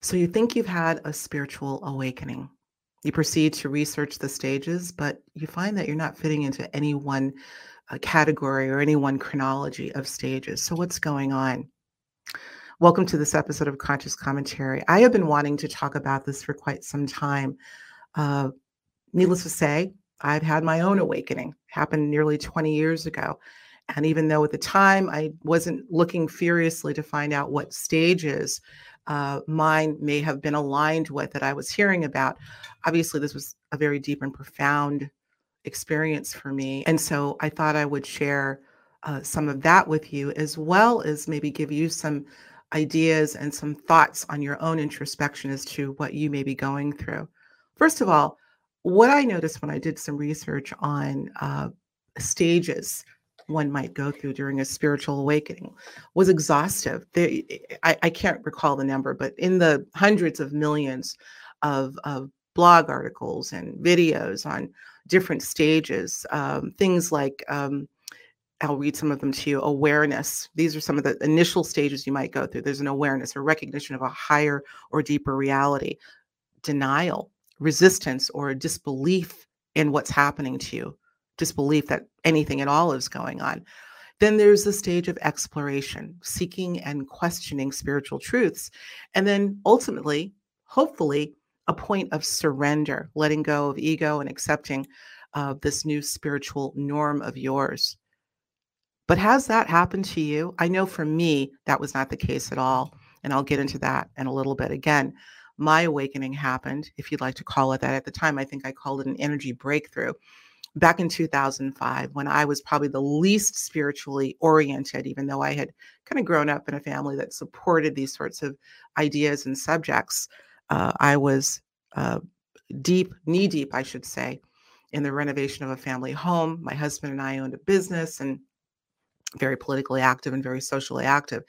So you think you've had a spiritual awakening. You proceed to research the stages, but you find that you're not fitting into any one uh, category or any one chronology of stages. So, what's going on? Welcome to this episode of Conscious Commentary. I have been wanting to talk about this for quite some time. Uh, needless to say, I've had my own awakening, happened nearly 20 years ago. And even though at the time I wasn't looking furiously to find out what stages uh, mine may have been aligned with that I was hearing about. Obviously, this was a very deep and profound experience for me. And so I thought I would share uh, some of that with you, as well as maybe give you some ideas and some thoughts on your own introspection as to what you may be going through. First of all, what I noticed when I did some research on uh, stages one might go through during a spiritual awakening was exhaustive. They, I, I, can't recall the number, but in the hundreds of millions of, of blog articles and videos on different stages, um, things like um, I'll read some of them to you. Awareness. These are some of the initial stages you might go through. There's an awareness, a recognition of a higher or deeper reality. Denial, resistance, or disbelief in what's happening to you disbelief that anything at all is going on. Then there's the stage of exploration, seeking and questioning spiritual truths. And then ultimately, hopefully, a point of surrender, letting go of ego and accepting uh, this new spiritual norm of yours. But has that happened to you? I know for me, that was not the case at all. And I'll get into that in a little bit. Again, my awakening happened, if you'd like to call it that. At the time, I think I called it an energy breakthrough back in 2005 when I was probably the least spiritually oriented, even though I had kind of grown up in a family that supported these sorts of ideas and subjects. Uh, I was uh, deep, knee deep, I should say, in the renovation of a family home. My husband and I owned a business and very politically active and very socially active.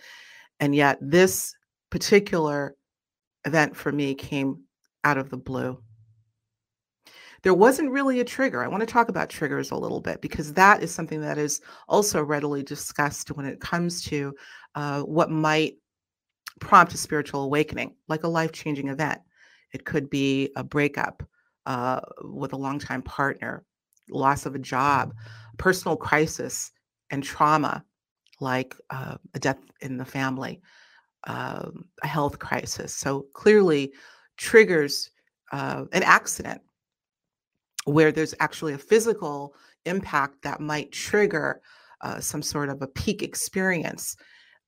And yet, this particular event for me came out of the blue there wasn't really a trigger. I want to talk about triggers a little bit because that is something that is also readily discussed when it comes to uh, what might prompt a spiritual awakening, like a life changing event. It could be a breakup uh, with a longtime partner, loss of a job, personal crisis, and trauma, like uh, a death in the family, um, a health crisis. So clearly, triggers uh, an accident where there's actually a physical impact that might trigger uh, some sort of a peak experience.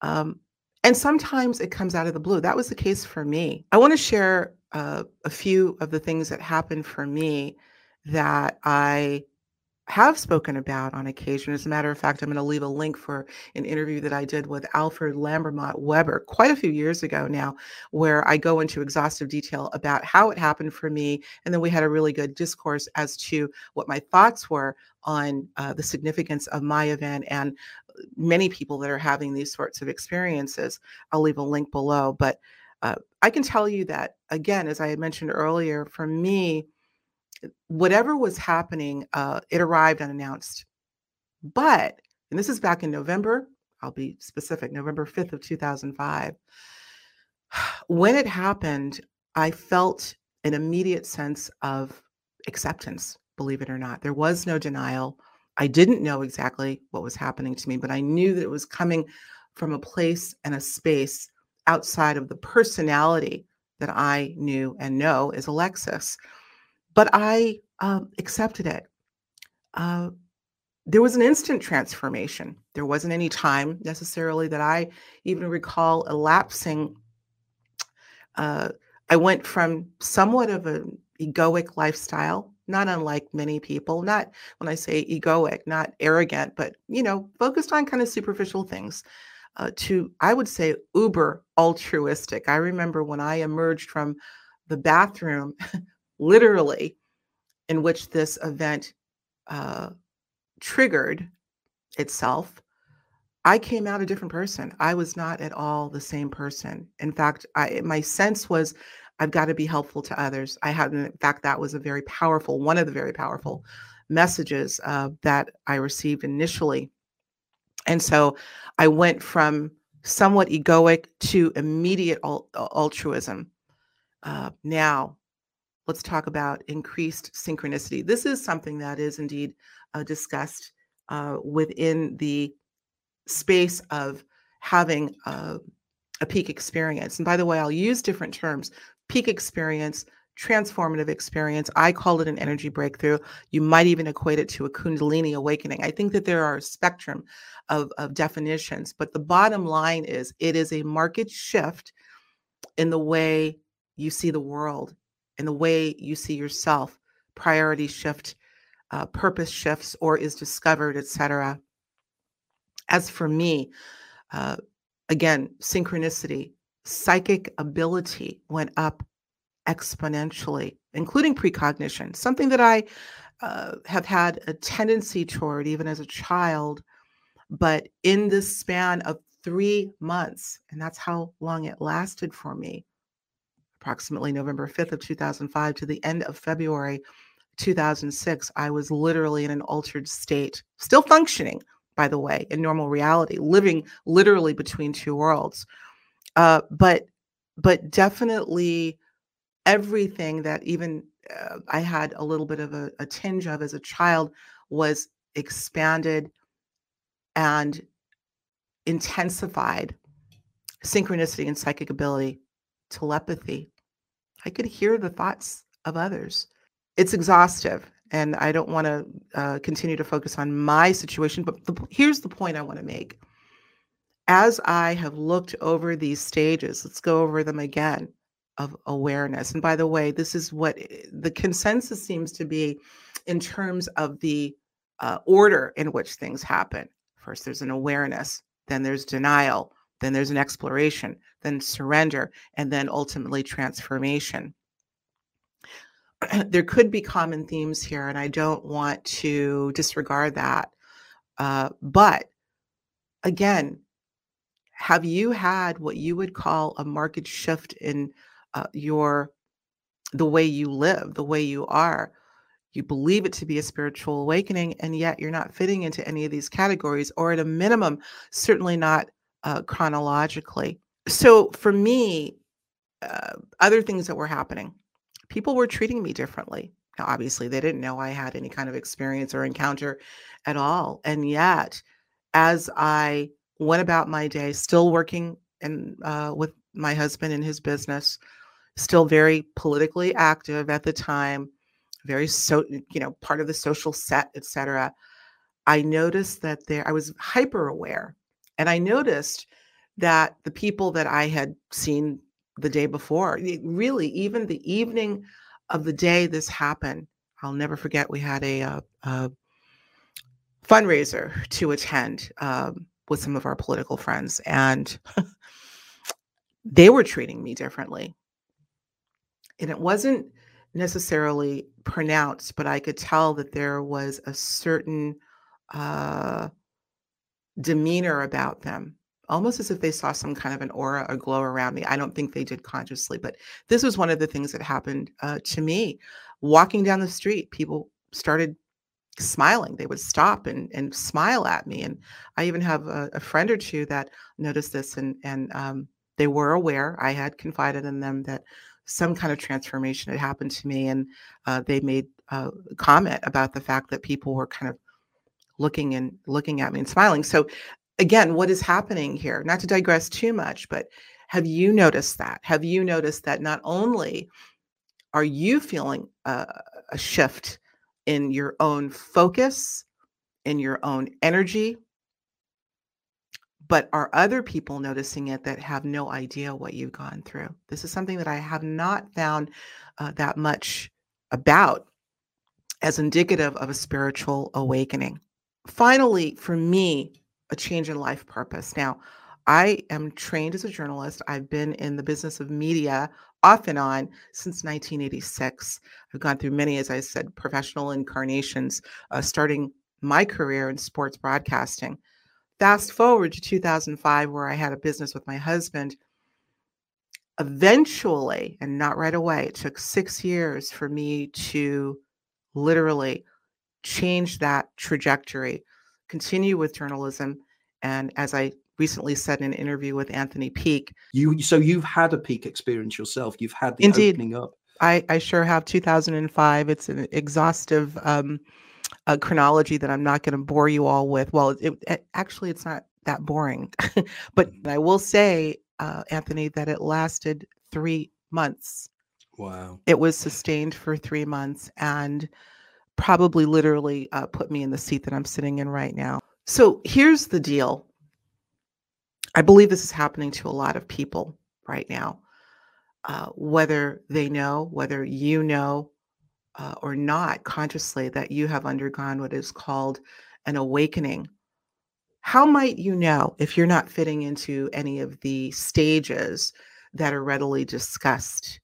Um, and sometimes it comes out of the blue. That was the case for me. I want to share uh, a few of the things that happened for me that I have spoken about on occasion. As a matter of fact, I'm going to leave a link for an interview that I did with Alfred Lambremont Webre quite a few years ago now, where I go into exhaustive detail about how it happened for me. And then we had a really good discourse as to what my thoughts were on uh, the significance of my event and many people that are having these sorts of experiences. I'll leave a link below. But uh, I can tell you that, again, as I had mentioned earlier, for me, whatever was happening, uh, it arrived unannounced. But, and this is back in November, I'll be specific, November 5th of 2005. When it happened, I felt an immediate sense of acceptance, believe it or not. There was no denial. I didn't know exactly what was happening to me, but I knew that it was coming from a place and a space outside of the personality that I knew and know is Alexis but I um, accepted it. Uh, there was an instant transformation. There wasn't any time necessarily that I even recall elapsing. Uh, I went from somewhat of an egoic lifestyle, not unlike many people, not when I say egoic, not arrogant, but, you know, focused on kind of superficial things. Uh, to I would say uber altruistic. I remember when I emerged from the bathroom literally, in which this event uh, triggered itself, I came out a different person. I was not at all the same person. In fact, I, my sense was I've got to be helpful to others. I had, in fact, that was a very powerful, one of the very powerful messages uh, that I received initially. And so I went from somewhat egoic to immediate altruism Uh, now, let's talk about increased synchronicity. This is something that is indeed uh, discussed uh, within the space of having a, a peak experience. And by the way, I'll use different terms peak experience, transformative experience. I call it an energy breakthrough. You might even equate it to a Kundalini awakening. I think that there are a spectrum of, of definitions, but the bottom line is it is a market shift in the way you see the world, in the way you see yourself. Priority shift, uh, purpose shifts, or is discovered, etc. As for me, uh, again, synchronicity, psychic ability went up exponentially, including precognition, something that I uh, have had a tendency toward even as a child. But in this span of three months, and that's how long it lasted for me, approximately November 5th of 2005 to the end of February 2006, I was literally in an altered state, still functioning, by the way, in normal reality, living literally between two worlds. Uh, but but definitely everything that even uh, I had a little bit of a, a tinge of as a child was expanded and intensified synchronicity and psychic ability, telepathy. I could hear the thoughts of others. It's exhaustive, and I don't want to uh, continue to focus on my situation, but the, here's the point I want to make. As I have looked over these stages, let's go over them again of awareness. And by the way, this is what eh, the consensus seems to be in terms of the uh, order in which things happen. First, there's an awareness, then there's denial, then there's an exploration, then surrender, and then ultimately transformation. there could be common themes here, and I don't want to disregard that. Uh, but again, have you had what you would call a market shift in uh, your the way you live, the way you are. You believe it to be a spiritual awakening, and yet you're not fitting into any of these categories, or at a minimum, certainly not uh, chronologically. So for me, uh, other things that were happening, people were treating me differently. Now, obviously, they didn't know I had any kind of experience or encounter at all. And yet, as I went about my day, still working and uh, with my husband and his business, still very politically active at the time, very so you know part of the social set, etc. I noticed that there I was hyper aware, and I noticed that the people that I had seen the day before, really even the evening of the day this happened, I'll never forget. We had a, a, uh, a fundraiser to attend um, with some of our political friends, and they were treating me differently and it wasn't necessarily pronounced, but I could tell that there was a certain uh, demeanor about them, almost as if they saw some kind of an aura or glow around me. I don't think they did consciously, but this was one of the things that happened uh, to me. Walking down the street, people started smiling. They would stop and, and smile at me. And I even have a, a friend or two that noticed this and, and um, they were aware. I had confided in them that some kind of transformation had happened to me. And uh, they made a comment about the fact that people were kind of looking and looking at me and smiling. So, again, what is happening here? Not to digress too much, but have you noticed that? Have you noticed that not only are you feeling a, a shift in your own focus, in your own energy, but are other people noticing it that have no idea what you've gone through? This is something that I have not found uh, that much about as indicative of a spiritual awakening. Finally, for me, a change in life purpose. Now, I am trained as a journalist. I've been in the business of media off and on since 1986. I've gone through many, as I said, professional incarnations, uh, starting my career in sports broadcasting. Fast forward to 2005, where I had a business with my husband. Eventually, and not right away, it took six years for me to literally change that trajectory, continue with journalism. And as I recently said in an interview with Anthony Peake. You so you've had a peak experience yourself. You've had the Indeed. opening up. I, I sure have 2005. It's an exhaustive um, uh, chronology that I'm not going to bore you all with. Well, it, it, actually, it's not that boring, but I will say, uh, Anthony, that it lasted three months. Wow. It was sustained for three months and probably literally uh, put me in the seat that I'm sitting in right now. So here's the deal I believe this is happening to a lot of people right now, uh, whether they know, whether you know uh, or not consciously that you have undergone what is called an awakening. How might you know if you're not fitting into any of the stages that are readily discussed?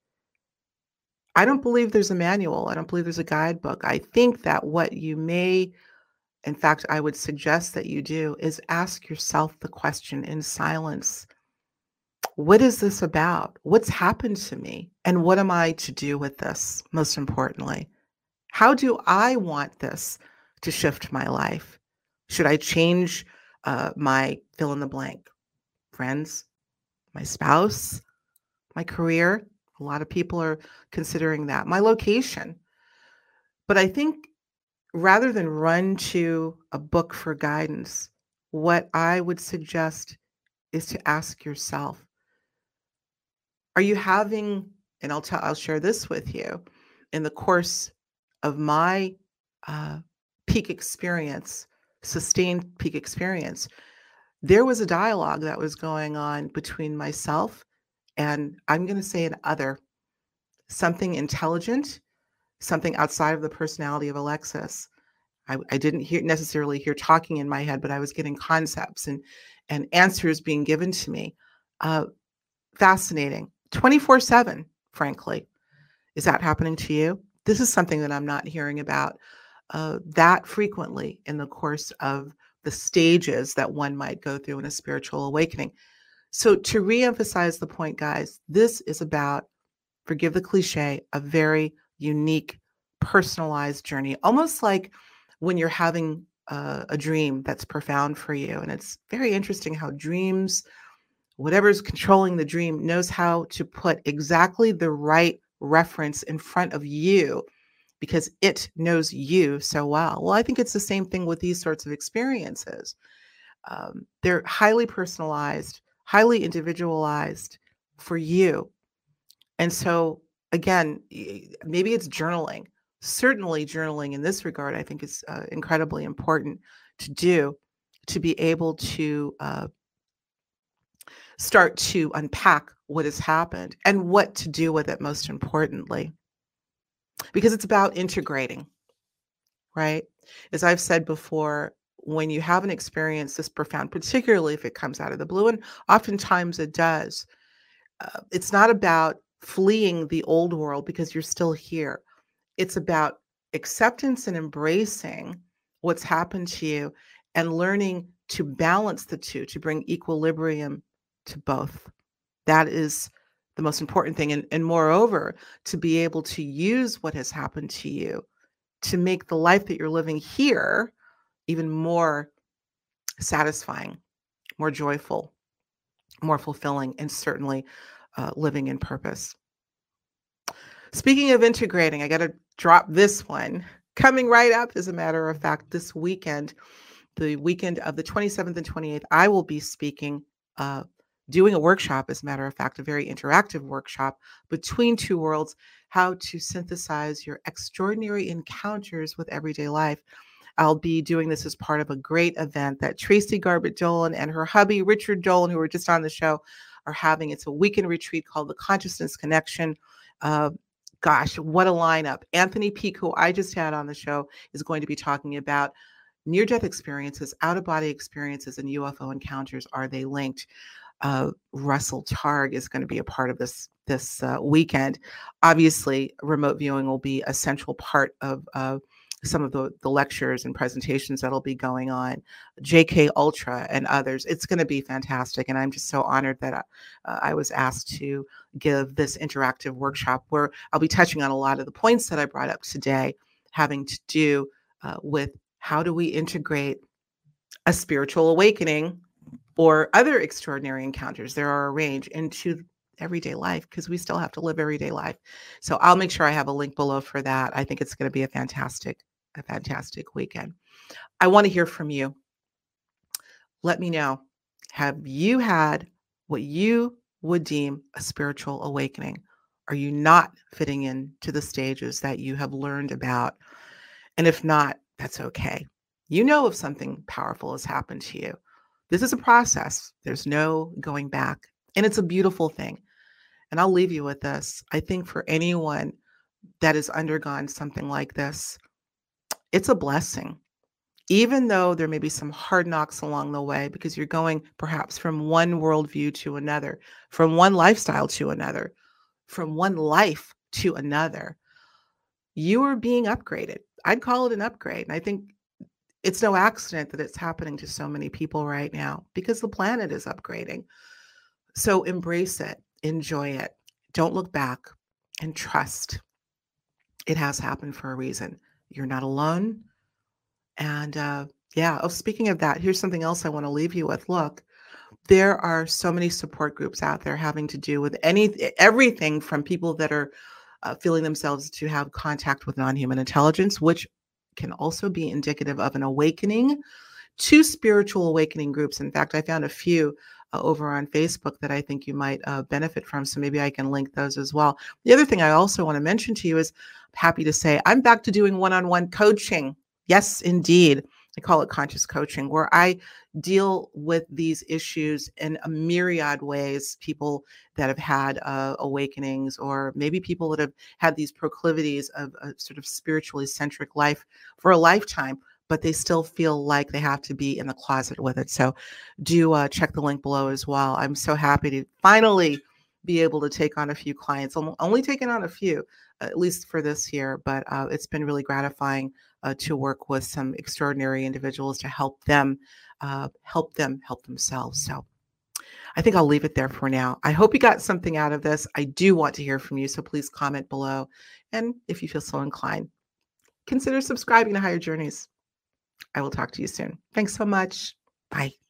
I don't believe there's a manual. I don't believe there's a guidebook. I think that what you may in fact, I would suggest that you do is ask yourself the question in silence What is this about? What's happened to me? And what am I to do with this? Most importantly, how do I want this to shift my life? Should I change uh, my fill in the blank? Friends, my spouse, my career? A lot of people are considering that. My location. But I think rather than run to a book for guidance, what I would suggest is to ask yourself Are you having, and I'll tell, I'll share this with you in the course of my uh, peak experience, sustained peak experience, there was a dialogue that was going on between myself and I'm going to say an other, something intelligent something outside of the personality of Alexis. I, I, didn't hear necessarily hear talking in my head, but I was getting concepts and and answers being given to me. Uh, fascinating, twenty four seven. Frankly, is that happening to you? This is something that I'm not hearing about uh, that frequently in the course of the stages that one might go through in a spiritual awakening. So to reemphasize the point, guys, this is about forgive the cliche, a very unique, personalized journey, almost like when you're having a, a dream that's profound for you. And it's very interesting how dreams, whatever's controlling the dream, knows how to put exactly the right reference in front of you because it knows you so well. Well, I think it's the same thing with these sorts of experiences. Um, they're highly personalized, highly individualized for you. And so again, maybe it's journaling. Certainly, journaling in this regard, I think, is uh, incredibly important to do to be able to uh, start to unpack what has happened and what to do with it, most importantly, because it's about integrating, right? As I've said before, when you have an experience this profound, particularly if it comes out of the blue, and oftentimes it does, uh, it's not about fleeing the old world because you're still here. It's about acceptance and embracing what's happened to you and learning to balance the two, to bring equilibrium to both. That is the most important thing. And, and moreover, to be able to use what has happened to you to make the life that you're living here even more satisfying, more joyful, more fulfilling, and certainly uh, living in purpose. Speaking of integrating, I got to drop this one. Coming right up, as a matter of fact, this weekend, the weekend of the 27th and 28th, I will be speaking, uh, doing a workshop, as a matter of fact, a very interactive workshop between two worlds how to synthesize your extraordinary encounters with everyday life. I'll be doing this as part of a great event that Tracy Garbutt Dolan and her hubby, Richard Dolan, who were just on the show, are having. It's a weekend retreat called the Consciousness Connection. Uh, gosh, what a lineup. Anthony Peake, who I just had on the show, is going to be talking about near death experiences, out of body experiences, and UFO encounters. Are they linked? Uh, Russell Targ is going to be a part of this this uh, weekend. Obviously, remote viewing will be a central part of uh, some of the, the lectures and presentations that'll be going on, JK Ultra and others. It's going to be fantastic. And I'm just so honored that I, uh, I was asked to give this interactive workshop where I'll be touching on a lot of the points that I brought up today, having to do uh, with how do we integrate a spiritual awakening or other extraordinary encounters. There are a range into everyday life because we still have to live everyday life. So I'll make sure I have a link below for that. I think it's going to be a fantastic, a fantastic weekend. I want to hear from you. Let me know. Have you had what you would deem a spiritual awakening? Are you not fitting into the stages that you have learned about? And if not, that's okay. You know if something powerful has happened to you. This is a process. There's no going back. And it's a beautiful thing. And I'll leave you with this. I think for anyone that has undergone something like this, it's a blessing. Even though there may be some hard knocks along the way, because you're going perhaps from one worldview to another, from one lifestyle to another, from one life to another, you are being upgraded. I'd call it an upgrade. And I think it's no accident that it's happening to so many people right now because the planet is upgrading. So embrace it enjoy it. Don't look back and trust. It has happened for a reason. You're not alone. And uh, yeah, oh, speaking of that, here's something else I want to leave you with. Look, there are so many support groups out there having to do with any everything from people that are uh, feeling themselves to have contact with non-human intelligence, which can also be indicative of an awakening, to spiritual awakening groups. In fact, I found a few uh, over on Facebook that I think you might uh, benefit from. So maybe I can link those as well. The other thing I also want to mention to you is happy to say I'm back to doing one on one coaching. Yes, indeed. I call it conscious coaching, where I deal with these issues in a myriad ways. People that have had uh, awakenings, or maybe people that have had these proclivities of a sort of spiritually centric life for a lifetime but they still feel like they have to be in the closet with it. So do uh, check the link below as well. I'm so happy to finally be able to take on a few clients. I'm only taking on a few, at least for this year, but uh, it's been really gratifying uh, to work with some extraordinary individuals to help them, uh, help them help themselves. So I think I'll leave it there for now. I hope you got something out of this. I do want to hear from you, so please comment below. And if you feel so inclined, consider subscribing to Higher Journeys. I will talk to you soon. Thanks so much. Bye.